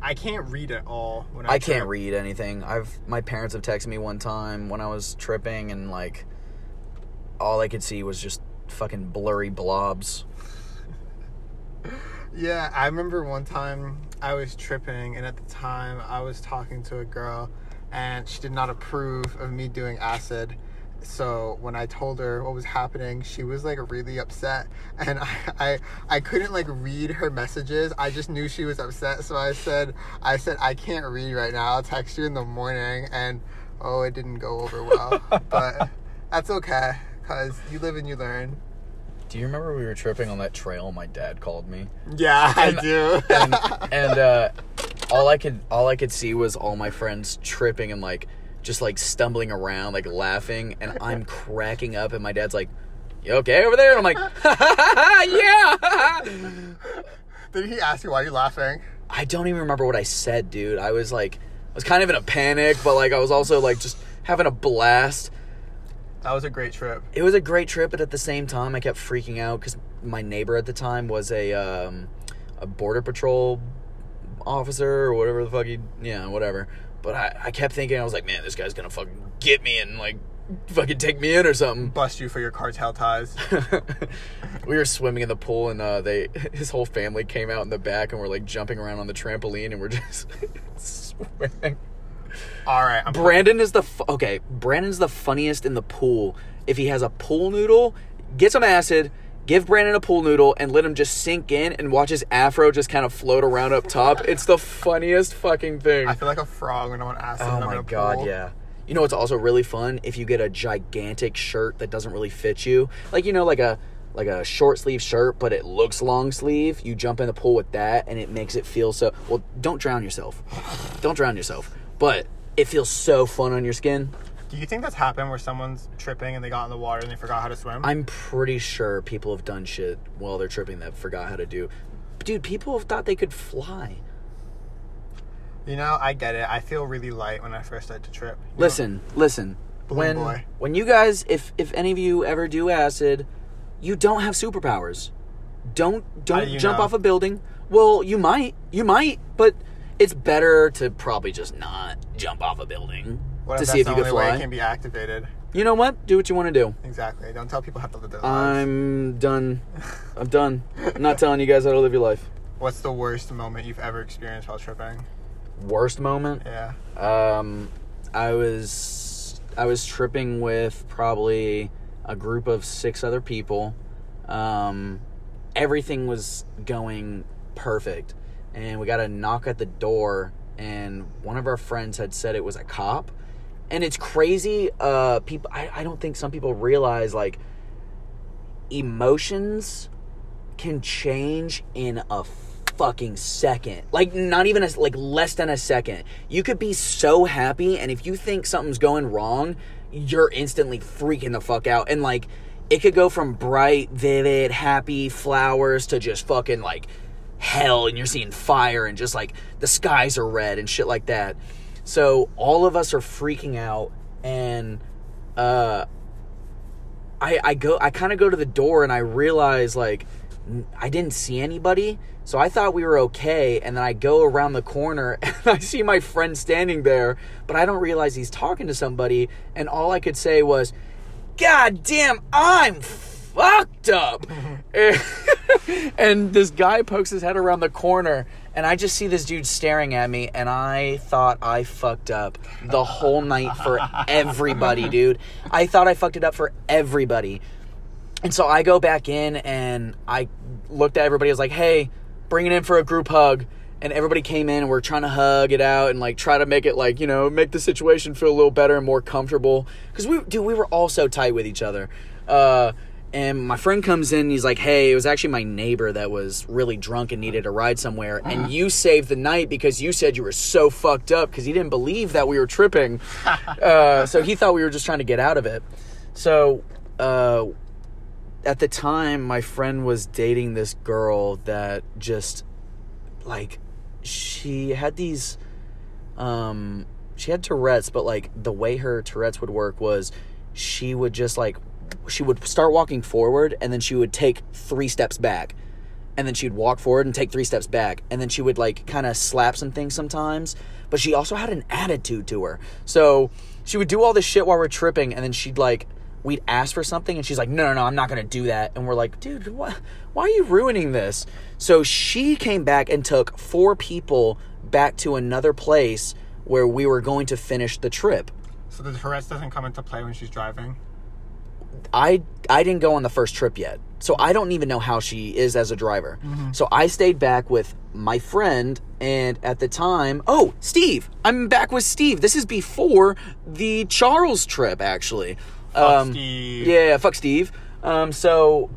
I can't read at all when I, I can't read anything. I've my parents have texted me one time when I was tripping and like all I could see was just fucking blurry blobs. Yeah, I remember one time I was tripping, and at the time I was talking to a girl, and she did not approve of me doing acid. So when I told her what was happening, she was like really upset, and I, I I couldn't like read her messages. I just knew she was upset, so I said I said I can't read right now. I'll text you in the morning, and oh, it didn't go over well, but that's okay, cause you live and you learn. Do you remember we were tripping on that trail my dad called me? Yeah, I do. And and uh all I could all I could see was all my friends tripping and like just like stumbling around, like laughing, and I'm cracking up and my dad's like, You okay over there? And I'm like, Yeah Did he ask you why you're laughing? I don't even remember what I said, dude. I was like I was kind of in a panic, but like I was also like just having a blast. That was a great trip. It was a great trip, but at the same time, I kept freaking out because my neighbor at the time was a um, a border patrol officer or whatever the fuck he, yeah, whatever. But I, I kept thinking, I was like, man, this guy's gonna fucking get me and like fucking take me in or something. Bust you for your cartel ties. we were swimming in the pool and uh, they his whole family came out in the back and were like jumping around on the trampoline and we're just swimming. All right, I'm Brandon is the fu- okay. Brandon's the funniest in the pool. If he has a pool noodle, get some acid, give Brandon a pool noodle, and let him just sink in and watch his afro just kind of float around up top. It's the funniest fucking thing. I feel like a frog when I'm on acid. Oh and I'm in my god, pool. yeah. You know what's also really fun if you get a gigantic shirt that doesn't really fit you, like you know, like a like a short sleeve shirt, but it looks long sleeve. You jump in the pool with that, and it makes it feel so. Well, don't drown yourself. Don't drown yourself, but it feels so fun on your skin. Do you think that's happened where someone's tripping and they got in the water and they forgot how to swim? I'm pretty sure people have done shit while they're tripping that forgot how to do. Dude, people have thought they could fly. you know, I get it. I feel really light when I first started to trip. You know? Listen, listen. Balloon when boy. when you guys, if if any of you ever do acid, you don't have superpowers. Don't don't do jump know? off a building. Well, you might, you might, but it's better to probably just not jump off a building What to see if you can fly. can be activated? You know what? Do what you want to do. Exactly. Don't tell people how to live their lives. I'm done. I'm done. I'm not telling you guys how to live your life. What's the worst moment you've ever experienced while tripping? Worst moment. Yeah. Um, I was I was tripping with probably a group of six other people. Um, everything was going perfect, and we got a knock at the door, and one of our friends had said it was a cop. And it's crazy. Uh, people, I, I don't think some people realize like emotions can change in a fucking second. Like not even a, like less than a second. You could be so happy and if you think something's going wrong, you're instantly freaking the fuck out and like it could go from bright, vivid, happy flowers to just fucking like hell and you're seeing fire and just like the skies are red and shit like that. So all of us are freaking out and uh I I go I kind of go to the door and I realize like I didn't see anybody. So I thought we were okay and then I go around the corner and I see my friend standing there, but I don't realize he's talking to somebody and all I could say was God damn, I'm fucked up. and this guy pokes his head around the corner, and I just see this dude staring at me, and I thought I fucked up the whole night for everybody, dude. I thought I fucked it up for everybody. And so I go back in, and I looked at everybody. I was like, hey, bring it in for a group hug and everybody came in and we're trying to hug it out and like try to make it like you know make the situation feel a little better and more comfortable because we dude we were all so tight with each other uh and my friend comes in he's like hey it was actually my neighbor that was really drunk and needed a ride somewhere and you saved the night because you said you were so fucked up because he didn't believe that we were tripping uh, so he thought we were just trying to get out of it. So uh at the time my friend was dating this girl that just like she had these um she had tourette's but like the way her tourette's would work was she would just like she would start walking forward and then she would take three steps back. And then she'd walk forward and take three steps back. And then she would like kind of slap some things sometimes. But she also had an attitude to her. So she would do all this shit while we're tripping and then she'd like we'd ask for something and she's like no no no i'm not gonna do that. And we're like dude what why are you ruining this? So she came back and took four people back to another place where we were going to finish the trip. So the Tourette's doesn't come into play when she's driving. I I didn't go on the first trip yet. So I don't even know how she is as a driver. So I stayed back with my friend and at the time, oh, Steve. I'm back with Steve. This is before the Charles trip actually. Fuck Steve. Yeah, fuck Steve. Um so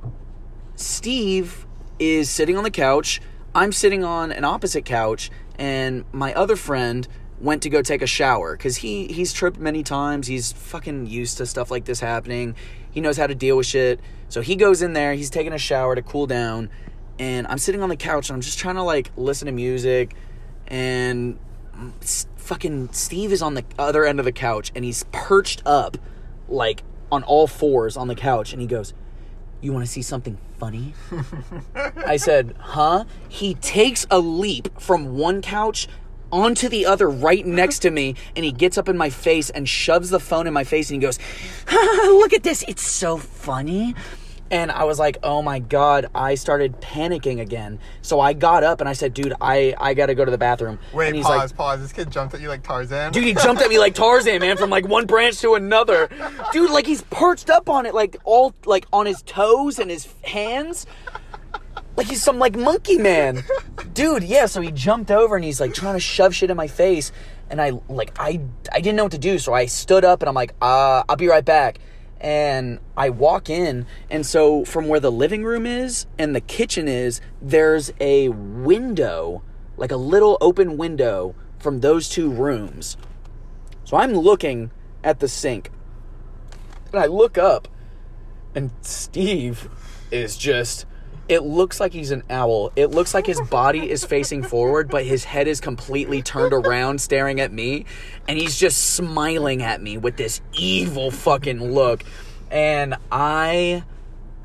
Steve is sitting on the couch. I'm sitting on an opposite couch, and my other friend went to go take a shower because he he's tripped many times. He's fucking used to stuff like this happening. He knows how to deal with shit. So he goes in there. He's taking a shower to cool down, and I'm sitting on the couch and I'm just trying to like listen to music, and fucking Steve is on the other end of the couch and he's perched up like on all fours on the couch, and he goes you want to see something funny? I said, huh? He takes a leap from one couch onto the other right next to me, and he gets up in my face and shoves the phone in my face, and he goes, look at this. It's so funny. And I was like, oh my God, I started panicking again. So I got up and I said, dude, I, I got to go to the bathroom. Wait, and he's pause, like, pause. This kid jumped at you like Tarzan. Dude, he jumped at me like Tarzan, man, from like one branch to another. Dude, like he's perched up on it, like all like on his toes and his hands. Like he's some like monkey man. Dude, yeah, so he jumped over and he's like trying to shove shit in my face. And I like I I didn't know what to do, so I stood up and I'm like, uh, I'll be right back. And I walk in, and so from where the living room is and the kitchen is, there's a window, like a little open window from those two rooms. So I'm looking at the sink. And I look up, and Steve is just. It looks like he's an owl. It looks like his body is facing forward, but his head is completely turned around, staring at me. And he's just smiling at me with this evil fucking look. And I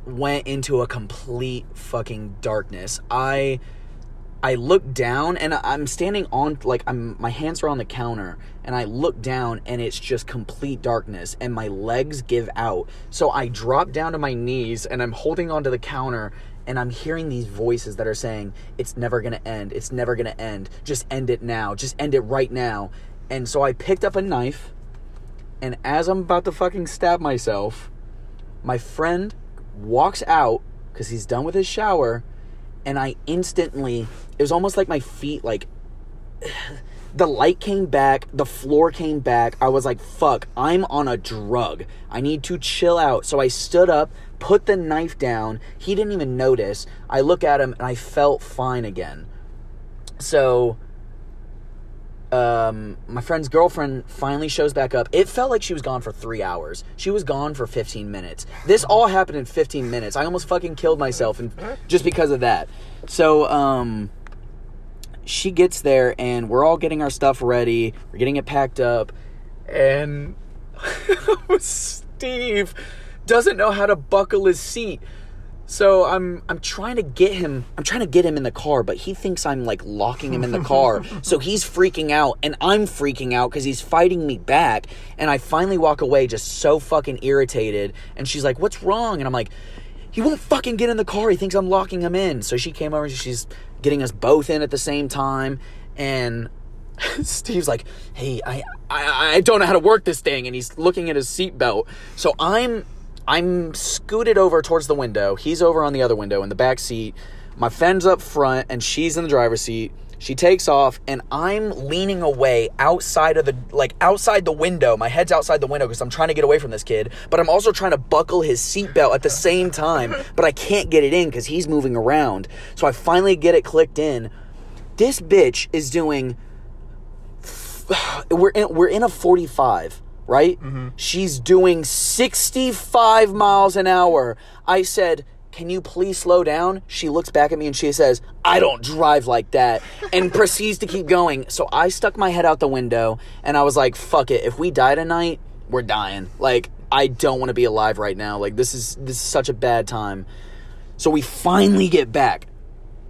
went into a complete fucking darkness. I I look down and I'm standing on like I'm my hands are on the counter and I look down and it's just complete darkness and my legs give out. So I drop down to my knees and I'm holding onto the counter and I'm hearing these voices that are saying it's never going to end. It's never going to end. Just end it now. Just end it right now. And so I picked up a knife and as I'm about to fucking stab myself, my friend walks out cuz he's done with his shower and I instantly it was almost like my feet like the light came back, the floor came back. I was like, fuck, I'm on a drug. I need to chill out. So I stood up, put the knife down. He didn't even notice. I look at him and I felt fine again. so um, my friend's girlfriend finally shows back up. It felt like she was gone for three hours. She was gone for 15 minutes. This all happened in 15 minutes. I almost fucking killed myself and just because of that. So, um, she gets there and we're all getting our stuff ready. We're getting it packed up. And Steve doesn't know how to buckle his seat. So I'm I'm trying to get him I'm trying to get him in the car, but he thinks I'm like locking him in the car. so he's freaking out and I'm freaking out cuz he's fighting me back and I finally walk away just so fucking irritated and she's like, "What's wrong?" and I'm like, "He won't fucking get in the car. He thinks I'm locking him in." So she came over and she's getting us both in at the same time and Steve's like, "Hey, I, I I don't know how to work this thing," and he's looking at his seatbelt. So I'm I'm scooted over towards the window. He's over on the other window in the back seat. My friend's up front, and she's in the driver's seat. She takes off, and I'm leaning away outside of the like outside the window. My head's outside the window because I'm trying to get away from this kid, but I'm also trying to buckle his seatbelt at the same time. But I can't get it in because he's moving around. So I finally get it clicked in. This bitch is doing we're in, we're in a 45 right? Mm-hmm. She's doing 65 miles an hour. I said can you please slow down? She looks back at me and she says i don't drive like that and proceeds to keep going. So i stuck my head out the window and i was like fuck it. If we die tonight we're dying. Like i don't want to be alive right now. Like this is this is such a bad time. So we finally get back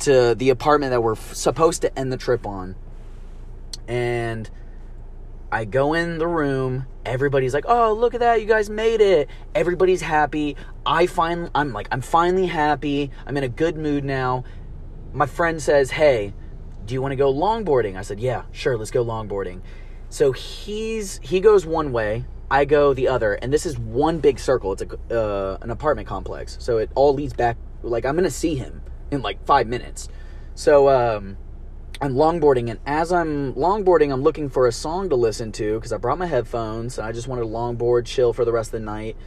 to the apartment that we're f- supposed to end the trip on. And I go in the room. Everybody's like, "Oh, look at that! You guys made it!" Everybody's happy. I find I'm like, I'm finally happy. I'm in a good mood now. My friend says, "Hey, do you want to go longboarding?" I said, "Yeah, sure. Let's go longboarding." So he's he goes one way. I go the other, and this is one big circle. It's a uh, an apartment complex, so it all leads back. Like I'm gonna see him in like five minutes. So um, I'm longboarding, and as I'm longboarding, I'm looking for a song to listen to because I brought my headphones and I just wanted to longboard, chill for the rest of the night.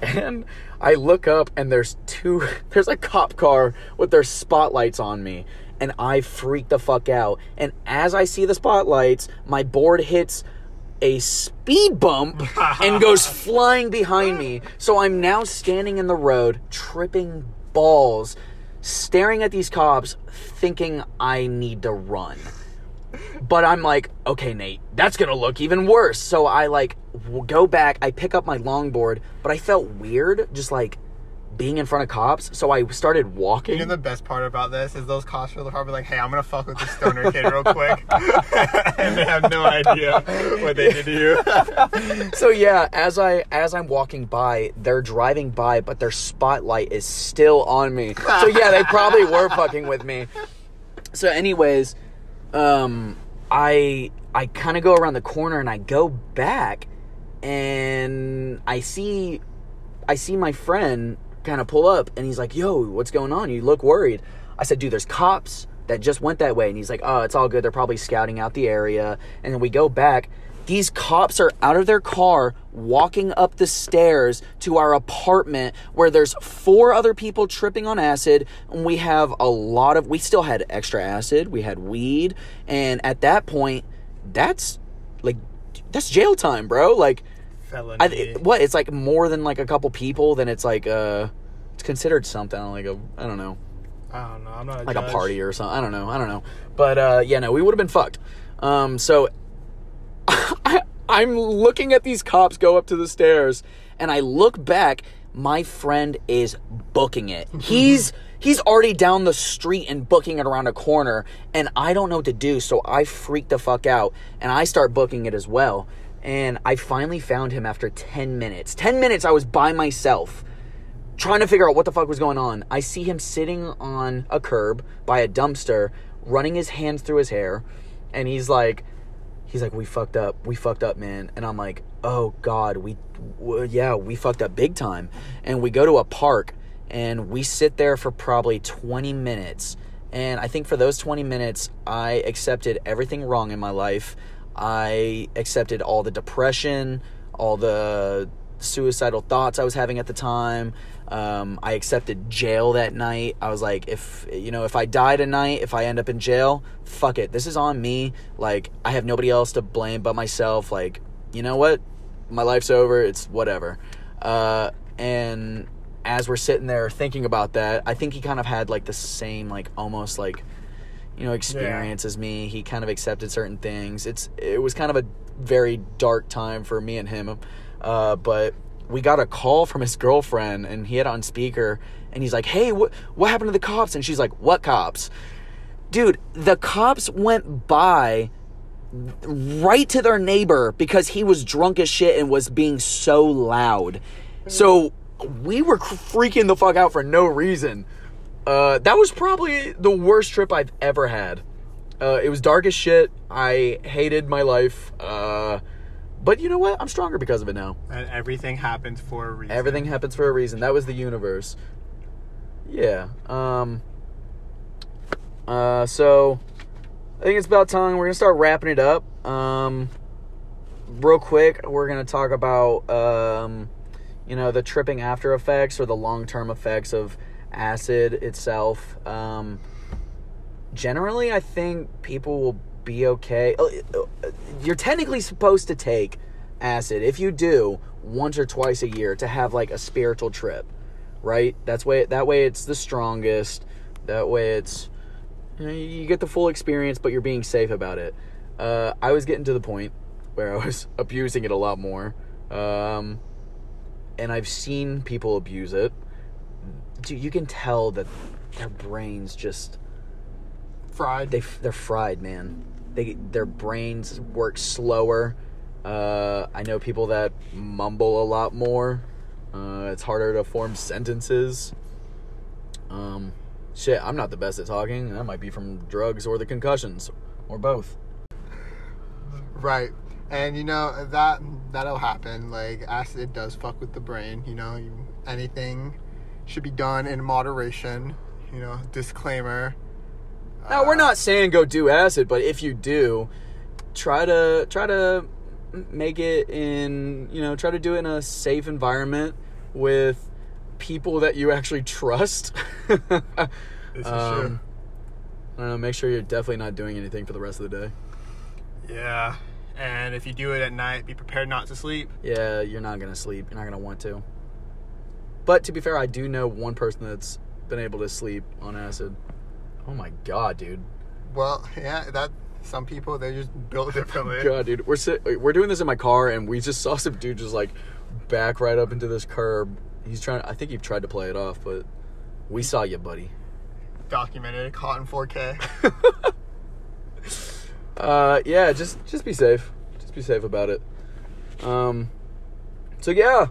And I look up, and there's two, there's a cop car with their spotlights on me, and I freak the fuck out. And as I see the spotlights, my board hits a speed bump and goes flying behind me. So I'm now standing in the road, tripping balls, staring at these cops, thinking I need to run. But I'm like, okay, Nate, that's gonna look even worse. So I like go back, I pick up my longboard, but I felt weird just like being in front of cops. So I started walking. You know the best part about this is those cops the car like, "Hey, I'm gonna fuck with this stoner kid real quick," and they have no idea what they did to you. so yeah, as I as I'm walking by, they're driving by, but their spotlight is still on me. So yeah, they probably were fucking with me. So anyways, um I I kind of go around the corner and I go back and I see I see my friend kind of pull up and he's like, "Yo, what's going on? You look worried." I said, "Dude, there's cops that just went that way." And he's like, "Oh, it's all good. They're probably scouting out the area." And then we go back. These cops are out of their car walking up the stairs to our apartment where there's four other people tripping on acid and we have a lot of we still had extra acid, we had weed, and at that point that's like that's jail time, bro. Like Felony. I, it- what it's like more than like a couple people then it's like uh it's considered something like a i don't know. I don't know. I'm not a like a party or something i don't know i don't know. But uh yeah no we would have been fucked. Um so I, i'm looking at these cops go up to the stairs and i look back my friend is booking it. He's he's already down the street and booking it around a corner and i don't know what to do so i freak the fuck out and i start booking it as well and i finally found him after 10 minutes 10 minutes i was by myself trying to figure out what the fuck was going on. I see him sitting on a curb by a dumpster, running his hands through his hair, and he's like, he's like, we fucked up, we fucked up, man. And I'm like, oh god, we, w- yeah, we fucked up big time. And we go to a park, and we sit there for probably 20 minutes. And I think for those 20 minutes, I accepted everything wrong in my life. I accepted all the depression, all the suicidal thoughts I was having at the time. Um, I accepted jail that night. I was like, if you know, if I die tonight, if I end up in jail, fuck it. This is on me. Like, I have nobody else to blame but myself. Like, you know what? My life's over. It's whatever. Uh, and as we're sitting there thinking about that, I think he kind of had like the same, like almost like you know experience as me. He kind of accepted certain things. It's it was kind of a very dark time for me and him. Uh, but we got a call from his girlfriend, and he had on speaker, and he's like, "Hey, what what happened to the cops?" And she's like, "What cops?" Dude, the cops went by right to their neighbor because he was drunk as shit and was being so loud. So we were freaking the fuck out for no reason. Uh, that was probably the worst trip I've ever had. Uh, it was dark as shit. I hated my life. Uh, but you know what? I'm stronger because of it now. And everything happens for a reason. Everything happens for a reason. That was the universe. Yeah. Um. Uh. So, I think it's about time we're gonna start wrapping it up. Um. Real quick, we're gonna talk about um, you know, the tripping after effects or the long term effects of acid itself. Um. Generally, I think people will be okay. Uh, uh, You're technically supposed to take acid if you do once or twice a year to have like a spiritual trip, right? That's way that way it's the strongest. That way it's you, know, you get the full experience, but you're being safe about it. Uh, I was getting to the point where I was abusing it a lot more, um, and I've seen people abuse it. Dude, you can tell that their brains just fried. they they're fried, man. They their brains work slower. Uh, I know people that mumble a lot more. Uh, it's harder to form sentences. Um, shit, I'm not the best at talking. That might be from drugs or the concussions, or both. Right. And you know that that'll happen. Like acid does fuck with the brain. You know, you, anything should be done in moderation. You know, disclaimer. Now we're Uh, not saying go do acid, but if you do, try to try to make it in you know try to do it in a safe environment with people that you actually trust. This is Um, I don't know. Make sure you're definitely not doing anything for the rest of the day. Yeah. And if you do it at night, be prepared not to sleep. Yeah, you're not gonna sleep. You're not gonna want to. But to be fair, I do know one person that's been able to sleep on acid. Oh my god, dude. Well, yeah, that some people they just built differently. God, dude, we're sit- we're doing this in my car, and we just saw some dude just like back right up into this curb. He's trying. I think he tried to play it off, but we saw you, buddy. Documented, caught in 4K. Uh, yeah, just just be safe. Just be safe about it. Um, so yeah,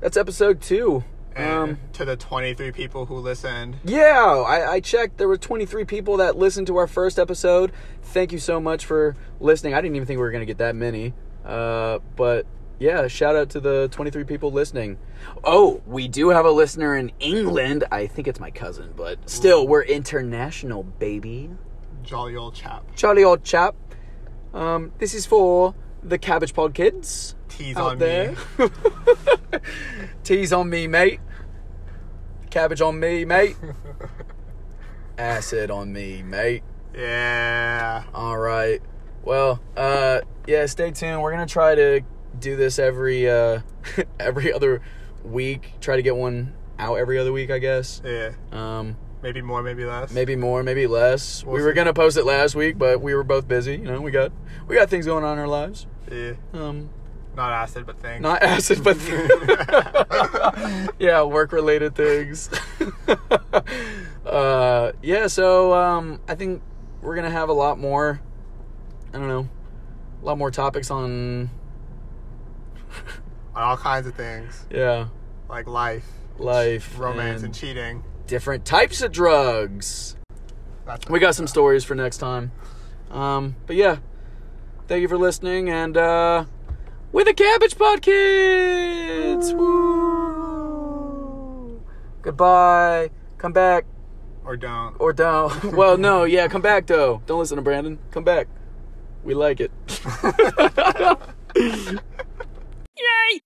that's episode two. And Um, to the 23 people who listened, yeah, I, I checked. There were 23 people that listened to our first episode. Thank you so much for listening. I didn't even think we were gonna get that many. Uh, but yeah, shout out to the 23 people listening. Oh, we do have a listener in England. I think it's my cousin, but still, we're international, baby. jolly old chap. Jolly old chap. Um, this is for the Cabbage Pod kids Tease out on there. me. Tease on me, mate. Cabbage on me, mate. Acid on me, mate. Yeah. All right. Well, uh, yeah. Stay tuned. We're gonna try to do this every uh, every other week. Try to get one out every other week, I guess. Yeah. Um, Maybe more, maybe less. maybe more, maybe less. We'll we were see. gonna post it last week, but we were both busy. You know, we got we got things going on in our lives. Yeah. Um, Not acid, but things. not acid, but yeah, work related things. uh, yeah, so um, I think we're gonna have a lot more. I don't know, a lot more topics on. on all kinds of things Yeah, like life, life, romance, and, and cheating. Different types of drugs. We got some stories for next time. Um, but yeah, thank you for listening, and uh, with the Cabbage Pod Kids. Woo! Goodbye. Come back or don't. or don't. well, no, yeah, come back though. Don't listen to Brandon. Come back. We like it.